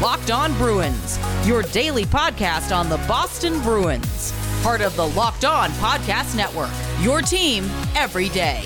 Locked On Bruins, your daily podcast on the Boston Bruins. Part of the Locked On Podcast Network, your team every day.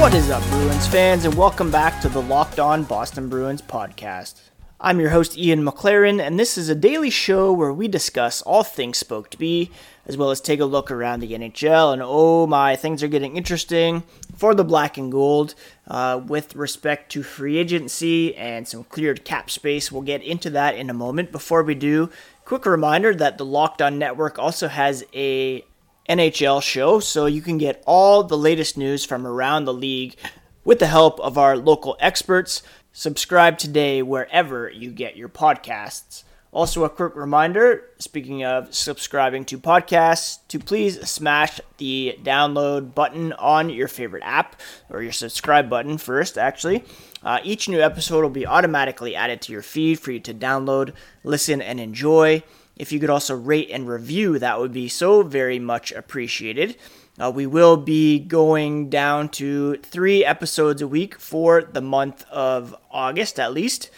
What is up, Bruins fans, and welcome back to the Locked On Boston Bruins podcast. I'm your host, Ian McLaren, and this is a daily show where we discuss all things Spoked B, as well as take a look around the NHL. And oh my, things are getting interesting for the black and gold uh, with respect to free agency and some cleared cap space. We'll get into that in a moment. Before we do, quick reminder that the Locked On Network also has a NHL show, so you can get all the latest news from around the league with the help of our local experts. Subscribe today wherever you get your podcasts. Also, a quick reminder speaking of subscribing to podcasts, to please smash the download button on your favorite app, or your subscribe button first, actually. Uh, each new episode will be automatically added to your feed for you to download, listen, and enjoy. If you could also rate and review, that would be so very much appreciated. Uh, we will be going down to three episodes a week for the month of August, at least.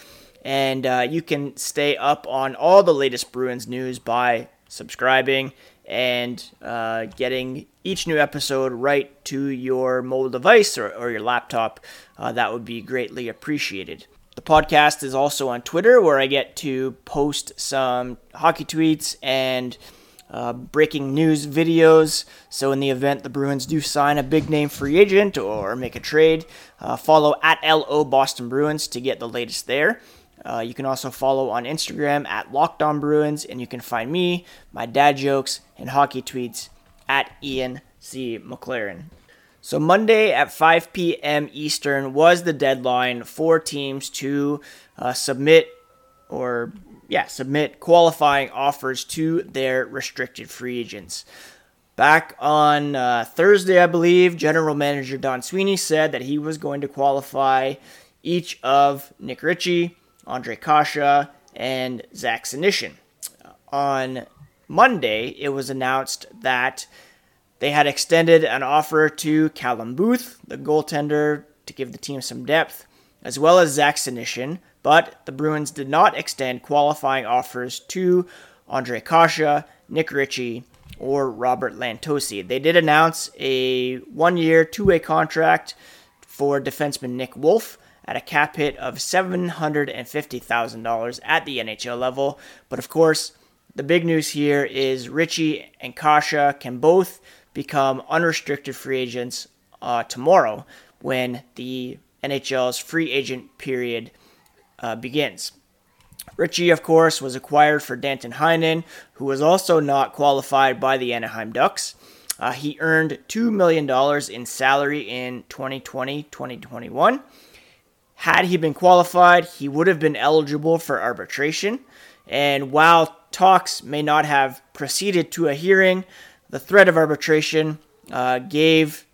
And uh, you can stay up on all the latest Bruins news by subscribing and uh, getting each new episode right to your mobile device or, or your laptop. Uh, that would be greatly appreciated. The podcast is also on Twitter, where I get to post some hockey tweets and uh, breaking news videos. So, in the event the Bruins do sign a big name free agent or make a trade, uh, follow at LO Boston Bruins to get the latest there. Uh, you can also follow on Instagram at Locked On Bruins, and you can find me, my dad jokes, and hockey tweets at Ian C. McLaren. So, Monday at 5 p.m. Eastern was the deadline for teams to uh, submit or yeah, submit qualifying offers to their restricted free agents. Back on uh, Thursday, I believe, General Manager Don Sweeney said that he was going to qualify each of Nick Ritchie, Ondrej Kase, and Zach Senyshyn. On Monday, it was announced that they had extended an offer to Callum Booth, the goaltender, to give the team some depth, as well as Zach Senyshyn, but the Bruins did not extend qualifying offers to Ondrej Kase, Nick Ritchie, or Robert Lantosi. They did announce a one year, two way contract for defenseman Nick Wolff at a cap hit of $750,000 at the NHL level. But of course, the big news here is Ritchie and Kase can both become unrestricted free agents uh, tomorrow when the NHL's free agent period uh, begins. Ritchie, of course, was acquired for Danton Heinen, who was also not qualified by the Anaheim Ducks. Uh, he earned $2 million in salary in 2020 2021. Had he been qualified, he would have been eligible for arbitration. And while talks may not have proceeded to a hearing, the threat of arbitration uh, gave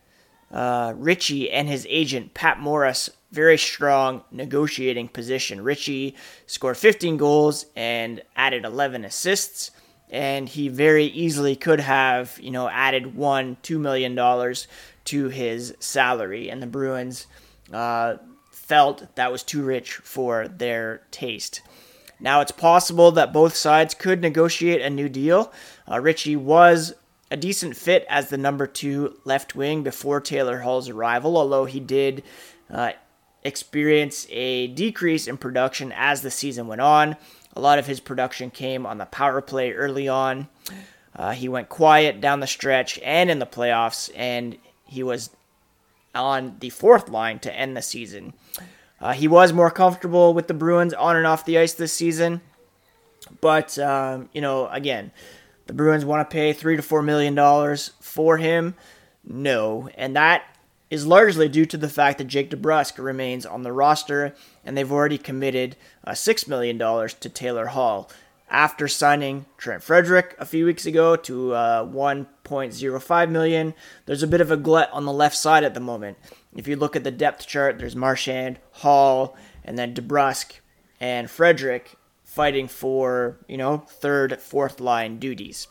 uh, Ritchie and his agent, Pat Morris, very strong negotiating position. Ritchie scored 15 goals and added 11 assists, and he very easily could have, you know, added one, two million dollars to his salary, and the Bruins uh, felt that was too rich for their taste. Now it's possible that both sides could negotiate a new deal. Uh, Ritchie was a decent fit as the number two left wing before Taylor Hall's arrival, although he did uh, experience a decrease in production as the season went on. A lot of his production came on the power play early on. Uh, he went quiet down the stretch and in the playoffs, and he was on the fourth line to end the season. Uh, he was more comfortable with the Bruins on and off the ice this season, but um, you know, again, the Bruins want to pay three to four million dollars for him. No, and that is largely due to the fact that Jake DeBrusk remains on the roster, and they've already committed uh, $6 million to Taylor Hall. After signing Trent Frederic a few weeks ago to uh, 1.05 million, there's a bit of a glut on the left side at the moment. If you look at the depth chart, there's Marchand, Hall, and then DeBrusk and Frederic fighting for, you know, third, fourth line duties.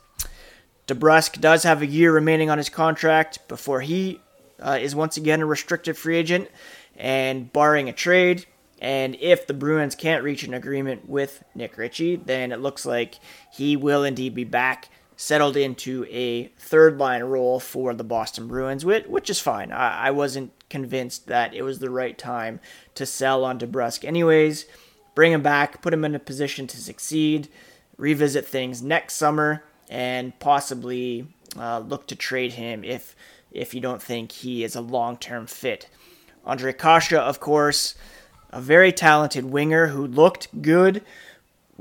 DeBrusk does have a year remaining on his contract before he uh, is once again a restricted free agent. And barring a trade, and if the Bruins can't reach an agreement with Nick Ritchie, then it looks like he will indeed be back, settled into a third line role for the Boston Bruins, which, is fine. I, wasn't convinced that it was the right time to sell on DeBrusk, anyways. Bring him back, put him in a position to succeed, revisit things next summer, and possibly uh, look to trade him if if you don't think he is a long term fit. Ondrej Kase, of course a very talented winger who looked good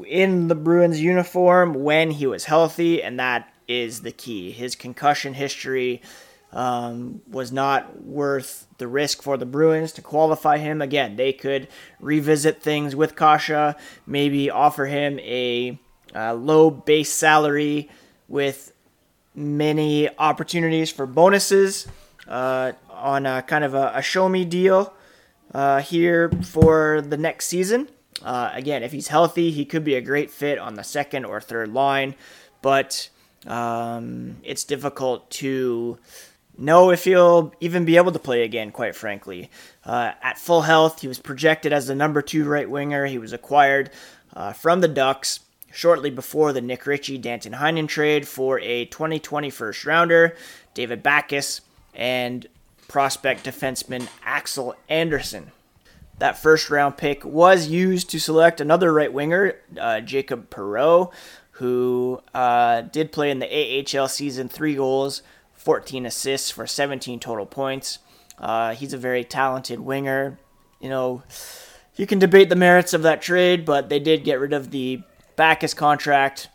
in the Bruins uniform when he was healthy, and that is the key. His concussion history um, was not worth the risk for the Bruins to qualify him. Again, they could revisit things with Kase, maybe offer him a, a low base salary with many opportunities for bonuses uh, on a kind of a, a show me deal uh, here for the next season. Uh, again, if he's healthy, he could be a great fit on the second or third line, but um, it's difficult to know if he'll even be able to play again, quite frankly. Uh, at full health, he was projected as the number two right winger. He was acquired uh, from the Ducks shortly before the Nick Ritchie Danton Heinen trade for a 2020 first rounder, David Backes, and prospect defenseman Axel Andersson. That first round pick was used to select another right winger, uh, Jacob Perreault, who uh, did play in the AHL season, three goals, 14 assists for 17 total points. Uh, he's a very talented winger. You know, you can debate the merits of that trade, but they did get rid of the Backes contract.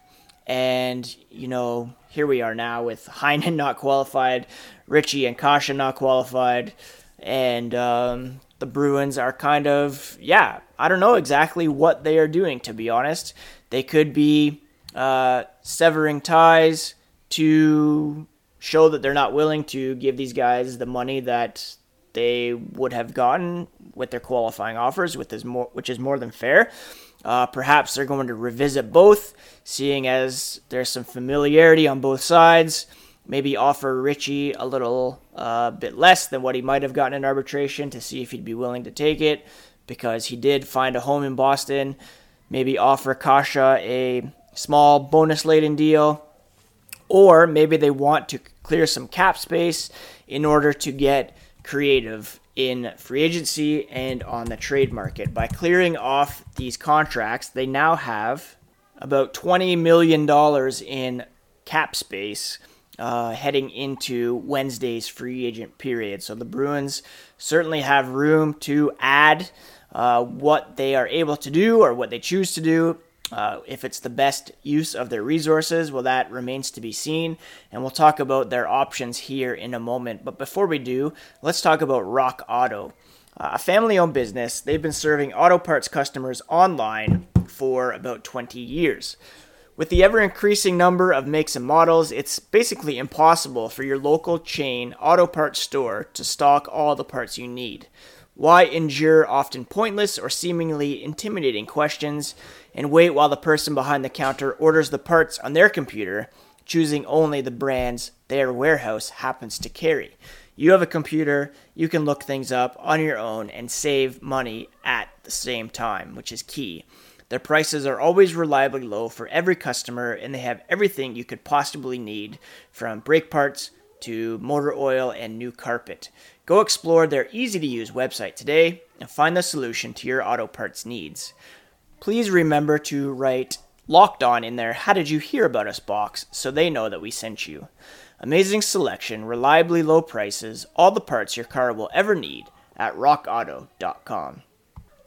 And, you know, here we are now with Heinen not qualified, Ritchie and Kase not qualified, and um, the Bruins are kind of, yeah, I don't know exactly what they are doing, to be honest. They could be uh, severing ties to show that they're not willing to give these guys the money that they would have gotten with their qualifying offers, with this more, which is more than fair. Uh, perhaps they're going to revisit both, seeing as there's some familiarity on both sides. Maybe offer Ritchie a little uh, bit less than what he might have gotten in arbitration to see if he'd be willing to take it, because he did find a home in Boston. Maybe offer Kase a small bonus laden deal. Or maybe they want to clear some cap space in order to get creative in free agency and on the trade market. By clearing off these contracts, they now have about $20 million in cap space uh, heading into Wednesday's free agent period. So the Bruins certainly have room to add uh, what they are able to do or what they choose to do uh, if it's the best use of their resources, well, that remains to be seen. And we'll talk about their options here in a moment. But before we do, let's talk about Rock Auto. Uh, a family owned business, they've been serving auto parts customers online for about 20 years. With the ever increasing number of makes and models, it's basically impossible for your local chain auto parts store to stock all the parts you need. Why endure often pointless or seemingly intimidating questions and wait while the person behind the counter orders the parts on their computer, choosing only the brands their warehouse happens to carry? You have a computer, you can look things up on your own and save money at the same time, which is key. Their prices are always reliably low for every customer, and they have everything you could possibly need from brake parts to motor oil and new carpet. Go explore their easy to use website today and find the solution to your auto parts needs. Please remember to write locked on in their How Did You Hear About Us box so they know that we sent you. Amazing selection, reliably low prices, all the parts your car will ever need at rockauto.com.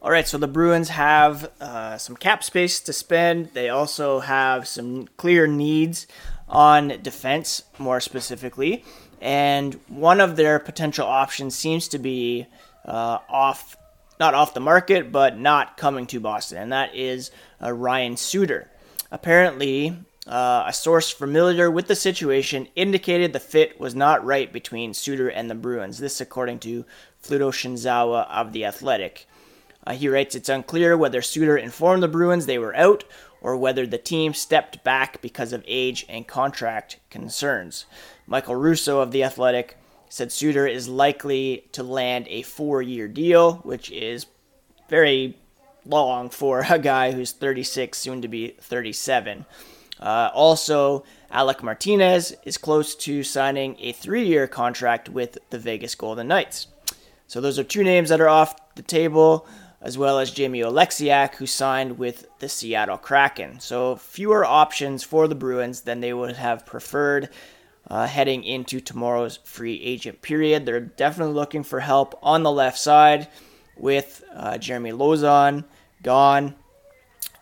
All right, so the Bruins have uh, some cap space to spend. They also have some clear needs on defense, more specifically. And one of their potential options seems to be uh, off, not off the market, but not coming to Boston, and that is uh, Ryan Suter. Apparently, uh, a source familiar with the situation indicated the fit was not right between Suter and the Bruins. This, according to Fluto Shinzawa of The Athletic. Uh, he writes it's unclear whether Suter informed the Bruins they were out or whether the team stepped back because of age and contract concerns. Michael Russo of The Athletic said Suter is likely to land a four year deal, which is very long for a guy who's 36, soon to be 37. Uh, also, Alec Martinez is close to signing a three year contract with the Vegas Golden Knights. So, those are two names that are off the table, as well as Jamie Oleksiak, who signed with the Seattle Kraken. So, fewer options for the Bruins than they would have preferred uh, heading into tomorrow's free agent period. They're definitely looking for help on the left side with uh, Jeremy Lauzon gone.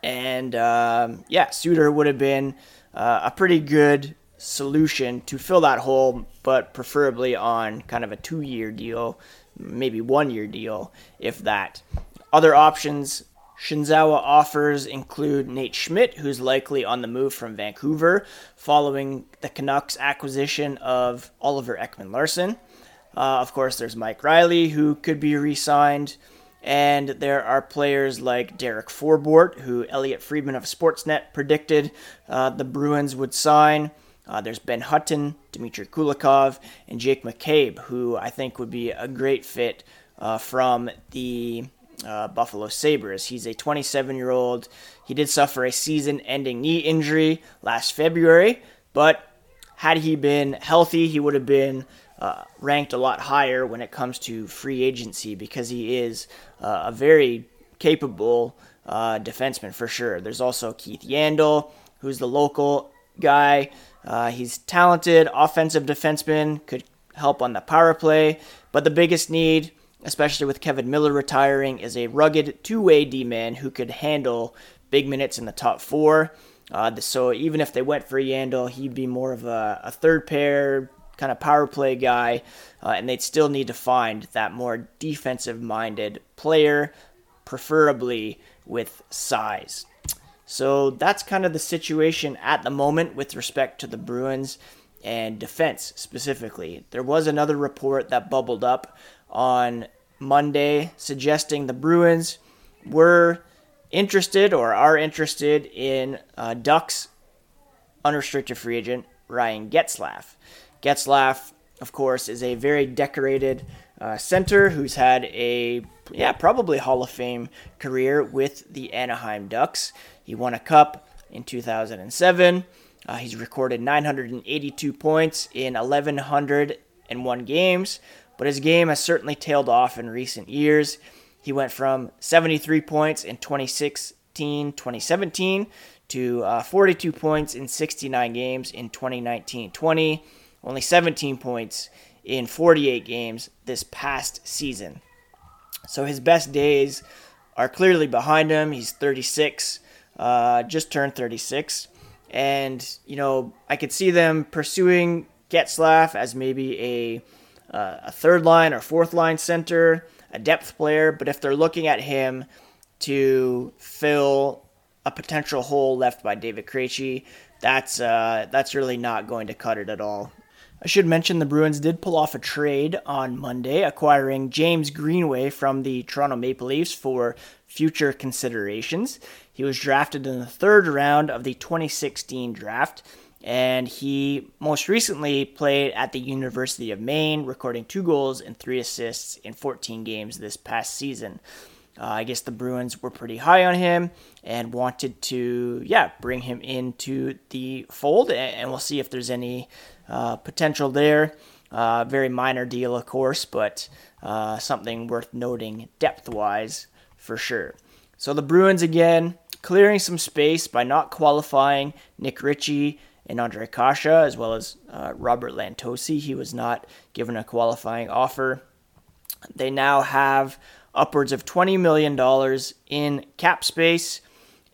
And um, yeah, Suter would have been uh, a pretty good solution to fill that hole, but preferably on kind of a two year deal, maybe one year deal, if that. Other options Shinzawa offers include Nate Schmidt, who's likely on the move from Vancouver following the Canucks' acquisition of Oliver Ekman Larsson. Uh, of course, there's Mike Reilly, who could be re signed. And there are players like Derek Forbort, who Elliotte Friedman of Sportsnet predicted uh, the Bruins would sign. Uh, there's Ben Hutton, Dmitry Kulikov, and Jake McCabe, who I think would be a great fit uh, from the uh, Buffalo Sabres. He's a 27 year old. He did suffer a season ending knee injury last February, but had he been healthy, he would have been uh, ranked a lot higher when it comes to free agency because he is uh, a very capable uh, defenseman for sure. There's also Keith Yandle, who's the local guy. Uh, he's talented, offensive defenseman, could help on the power play, but the biggest need, especially with Kevan Miller retiring, is a rugged two-way D-man who could handle big minutes in the top four. Uh, so even if they went for Yandle, he'd be more of a, a third pair, kind of power play guy, uh, and they'd still need to find that more defensive minded player, preferably with size. So that's kind of the situation at the moment with respect to the Bruins and defense specifically. There was another report that bubbled up on Monday suggesting the Bruins were interested or are interested in uh, Ducks unrestricted free agent Ryan Getzlaf. Getzlaf, of course, is a very decorated uh, center who's had a yeah probably Hall of Fame career with the Anaheim Ducks. He won a cup in 2007. Uh, he's recorded 982 points in 1,101 games, but his game has certainly tailed off in recent years. He went from 73 points in 2016 2017 to uh, 42 points in 69 games in 2019 20 only 17 points in 48 games this past season. So his best days are clearly behind him. He's 36, uh, just turned 36. And, you know, I could see them pursuing Getzlaf as maybe a, uh, a third line or fourth line center, a depth player. But if they're looking at him to fill a potential hole left by David Krejci, that's uh, that's really not going to cut it at all. I should mention the Bruins did pull off a trade on Monday, acquiring James Greenway from the Toronto Maple Leafs for future considerations. He was drafted in the third round of the 2016 draft, and he most recently played at the University of Maine, recording two goals and three assists in 14 games this past season. Uh, I guess the Bruins were pretty high on him and wanted to, yeah, bring him into the fold, and we'll see if there's any uh, potential there. Uh, very minor deal, of course, but uh, something worth noting depth wise for sure. So the Bruins again clearing some space by not qualifying Nick Ritchie and Ondrej Kase, as well as uh, Robert Lantosi. He was not given a qualifying offer. They now have upwards of $20 million in cap space,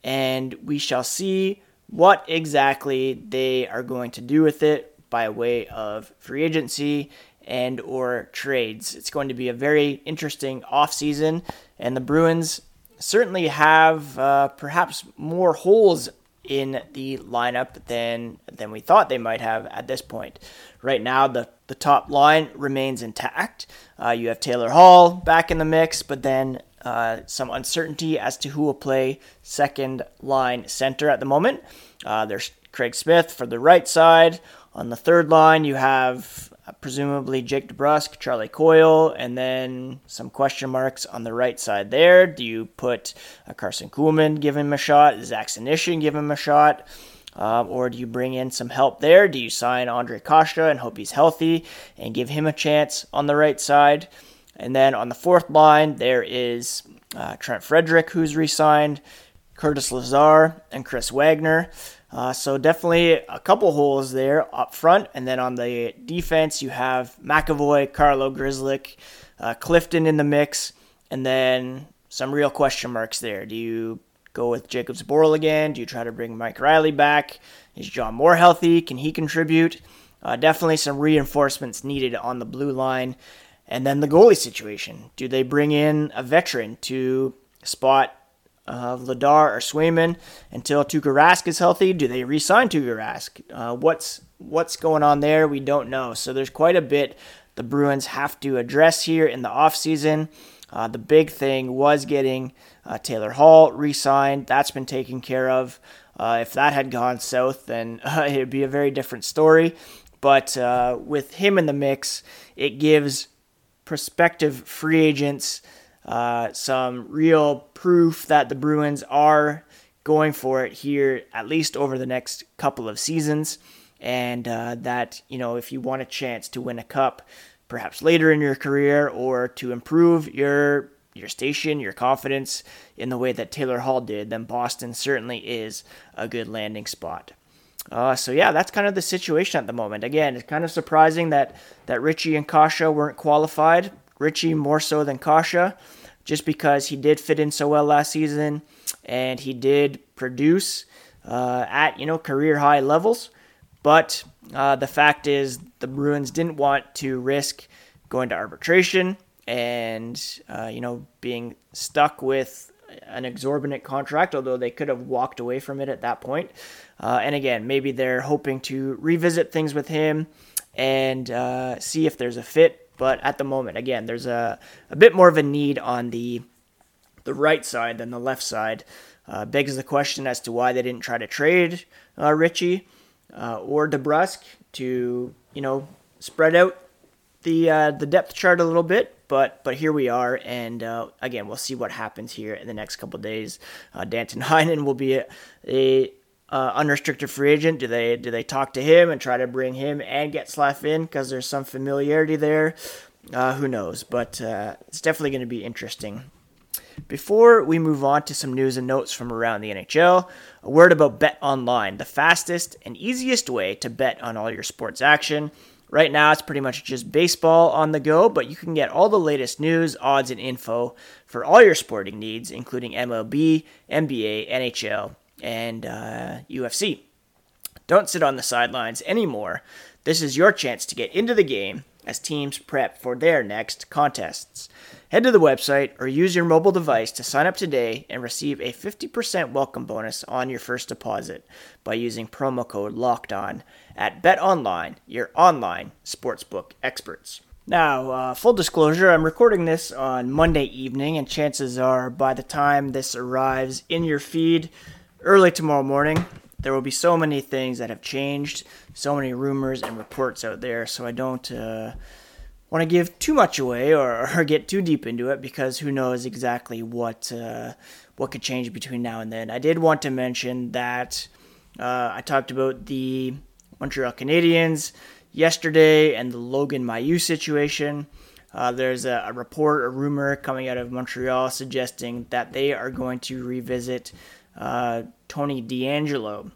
and we shall see what exactly they are going to do with it by way of free agency and or trades. It's going to be a very interesting offseason, and the Bruins certainly have uh, perhaps more holes in the lineup than than we thought they might have at this point. Right now, the the top line remains intact. Uh, you have Taylor Hall back in the mix, but then uh, some uncertainty as to who will play second line center at the moment. Uh, there's Craig Smith for the right side. On the third line, you have presumably Jake DeBrusk, Charlie Coyle, and then some question marks on the right side there. Do you put uh, Karson Kuhlman, give him a shot? Zach Senyshyn, give him a shot? Um, or do you bring in some help there? Do you sign Ondrej Kase and hope he's healthy and give him a chance on the right side? And then on the fourth line, there is uh, Trent Frederic, who's re signed, Curtis Lazar, and Chris Wagner. Uh, so definitely a couple holes there up front, and then on the defense you have McAvoy, Carlo Grzelcyk, uh, Clifton in the mix, and then some real question marks there. Do you go with Jacobs Zboril again? Do you try to bring Mike Reilly back? Is John Moore healthy? Can he contribute? Uh, definitely some reinforcements needed on the blue line. And then the goalie situation. Do they bring in a veteran to spot uh, Vladar or Swayman until Tuukka Rask is healthy? Do they re-sign Tuukka Rask? Uh, what's what's going on there? We don't know. So there's quite a bit the Bruins have to address here in the offseason. Uh, the big thing was getting uh, Taylor Hall re-signed. That's been taken care of. Uh, if that had gone south, then uh, it would be a very different story. But uh, with him in the mix, it gives prospective free agents uh, some real proof that the Bruins are going for it here, at least over the next couple of seasons. And uh, that, you know, if you want a chance to win a cup, perhaps later in your career, or to improve your your station, your confidence in the way that Taylor Hall did, then Boston certainly is a good landing spot. Uh, so yeah, that's kind of the situation at the moment. Again, it's kind of surprising that that Ritchie and Kase weren't qualified. Ritchie more so than Kase, just because he did fit in so well last season, and he did produce uh, at you know career high levels. But uh, the fact is, the Bruins didn't want to risk going to arbitration and uh, you know being stuck with an exorbitant contract, although they could have walked away from it at that point. Uh, and again, maybe they're hoping to revisit things with him and uh, see if there's a fit. But at the moment, again, there's a, a bit more of a need on the the right side than the left side. Uh, begs the question as to why they didn't try to trade uh, Ritchie uh, or DeBrusk to you know spread out the uh, the depth chart a little bit, but but here we are, and uh, again we'll see what happens here in the next couple days. Uh, Danton Heinen will be a, a uh, unrestricted free agent. Do they do they talk to him and try to bring him and Getzlaf in because there's some familiarity there? Uh, who knows? But uh, it's definitely going to be interesting. Before we move on to some news and notes from around the NHL, a word about Bet Online, the fastest and easiest way to bet on all your sports action. Right now, it's pretty much just baseball on the go, but you can get all the latest news, odds, and info for all your sporting needs, including MLB, NBA, NHL, and uh, UFC. Don't sit on the sidelines anymore. This is your chance to get into the game as teams prep for their next contests. Head to the website or use your mobile device to sign up today and receive a 50% welcome bonus on your first deposit by using promo code LOCKED ON at BetOnline, your online sportsbook experts. Now, uh, full disclosure, I'm recording this on Monday evening, and chances are by the time this arrives in your feed early tomorrow morning, there will be so many things that have changed, so many rumors and reports out there, so I don't. Uh, want to give too much away or, or, get too deep into it because who knows exactly what uh, what could change between now and then. I did want to mention that uh, I talked about the Montreal Canadiens yesterday and the Logan Mailloux situation. Uh, there's a, a, report, a rumor coming out of Montreal suggesting that they are going to revisit uh, Tony DeAngelo.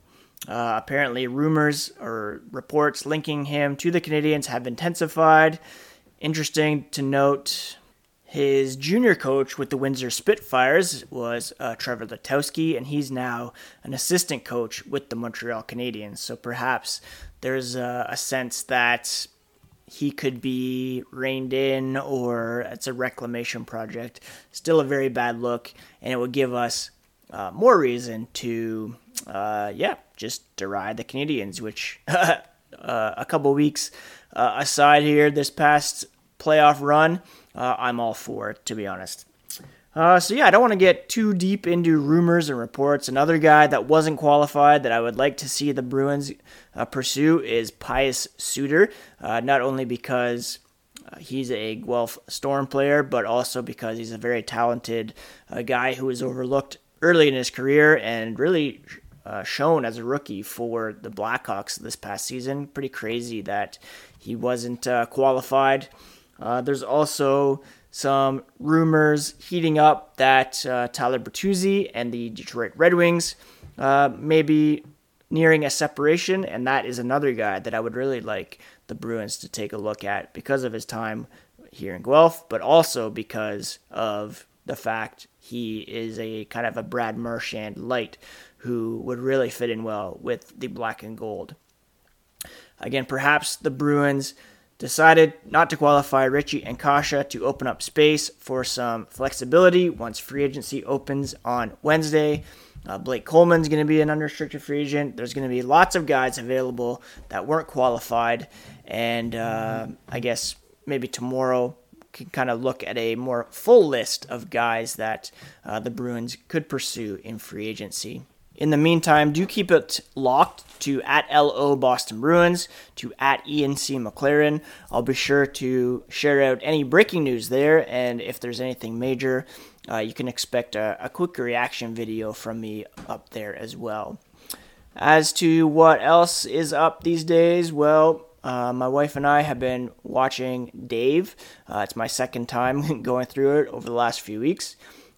Uh, apparently, rumors or reports linking him to the Canadiens have intensified. Interesting to note, his junior coach with the Windsor Spitfires was uh, Trevor Letowski, and he's now an assistant coach with the Montreal Canadiens. So perhaps there's a, a sense that he could be reined in or it's a reclamation project. Still a very bad look, and it would give us uh, more reason to, uh, yeah, just deride the Canadiens, which uh, a couple weeks uh, aside here this past playoff run, uh, I'm all for it, to be honest. Uh, so yeah, I don't want to get too deep into rumors and reports. Another guy that wasn't qualified that I would like to see the Bruins uh, pursue is Pius Suter. Uh, not only because he's a Guelph Storm player, but also because he's a very talented guy who is overlooked early in his career and really uh, shown as a rookie for the Blackhawks this past season. Pretty crazy that he wasn't qualified. there's also some rumors heating up that uh, Tyler Bertuzzi and the Detroit Red Wings uh, may be nearing a separation, and that is another guy that I would really like the Bruins to take a look at because of his time here in Guelph, but also because of the fact he is a kind of a Brad Marchand light who would really fit in well with the black and gold. Again, perhaps the Bruins decided not to qualify Ritchie and Kase to open up space for some flexibility once free agency opens on Wednesday. Uh, Blake Coleman's going to be an unrestricted free agent. There's going to be lots of guys available that weren't qualified, and uh, I guess maybe tomorrow can kind of look at a more full list of guys that uh, the Bruins could pursue in free agency. In the meantime, do keep it locked to at LO Boston Bruins, to at Ian C. McLaren. I'll be sure to share out any breaking news there, and if there's anything major, uh, you can expect a, a quick reaction video from me up there as well. As to what else is up these days, well, uh, my wife and I have been watching Dave. Uh, it's my second time going through it over the last few weeks.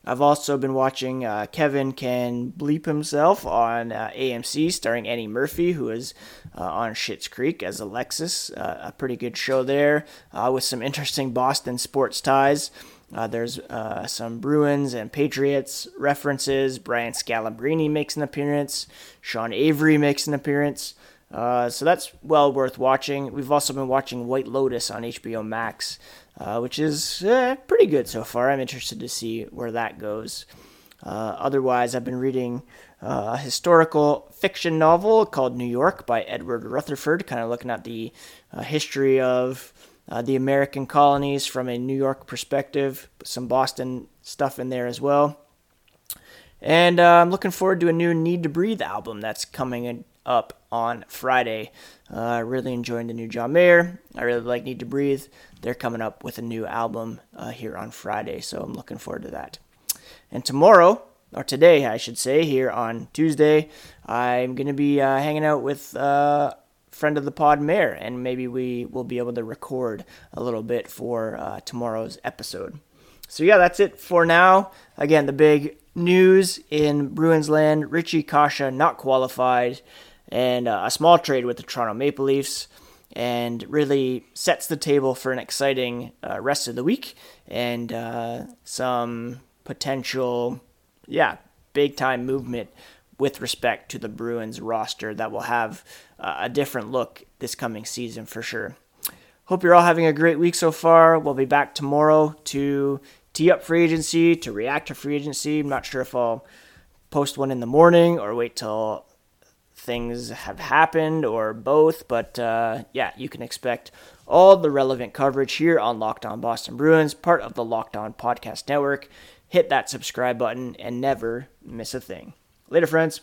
I've also been watching uh, Kevin Can Bleep Himself on uh, AMC, starring Annie Murphy, who is uh, on Schitt's Creek as Alexis. Uh, a pretty good show there uh, with some interesting Boston sports ties. Uh, there's some Bruins and Patriots references. Brian Scalabrine makes an appearance. Sean Avery makes an appearance. So that's well worth watching. We've also been watching White Lotus on HBO Max uh, which is uh, pretty good so far. I'm interested to see where that goes. Uh, otherwise, I've been reading uh, a historical fiction novel called New York by Edward Rutherfurd, kind of looking at the uh, history of uh, the American colonies from a New York perspective, some Boston stuff in there as well. And I'm looking forward to a new Need to Breathe album that's coming up on Friday. Uh, really enjoying the new John Mayer. I really like Need to Breathe. They're coming up with a new album uh, here on Friday, so I'm looking forward to that. And tomorrow, or today, I should say, here on Tuesday, I'm going to be uh, hanging out with uh, friend of the pod, Mayor, and maybe we will be able to record a little bit for uh, tomorrow's episode. So, yeah, that's it for now. Again, the big news in Bruins land Ritchie Kase not qualified and uh, a small trade with the Toronto Maple Leafs, and really sets the table for an exciting uh, rest of the week and uh, some potential, yeah, big time movement with respect to the Bruins roster that will have uh, a different look this coming season for sure. Hope you're all having a great week so far. We'll be back tomorrow to tee up free agency, to react to free agency. I'm not sure if I'll post one in the morning or wait till things have happened or both. But uh, yeah, you can expect all the relevant coverage here on Locked On Boston Bruins, part of the Locked On Podcast Network. Hit that subscribe button and never miss a thing. Later, friends.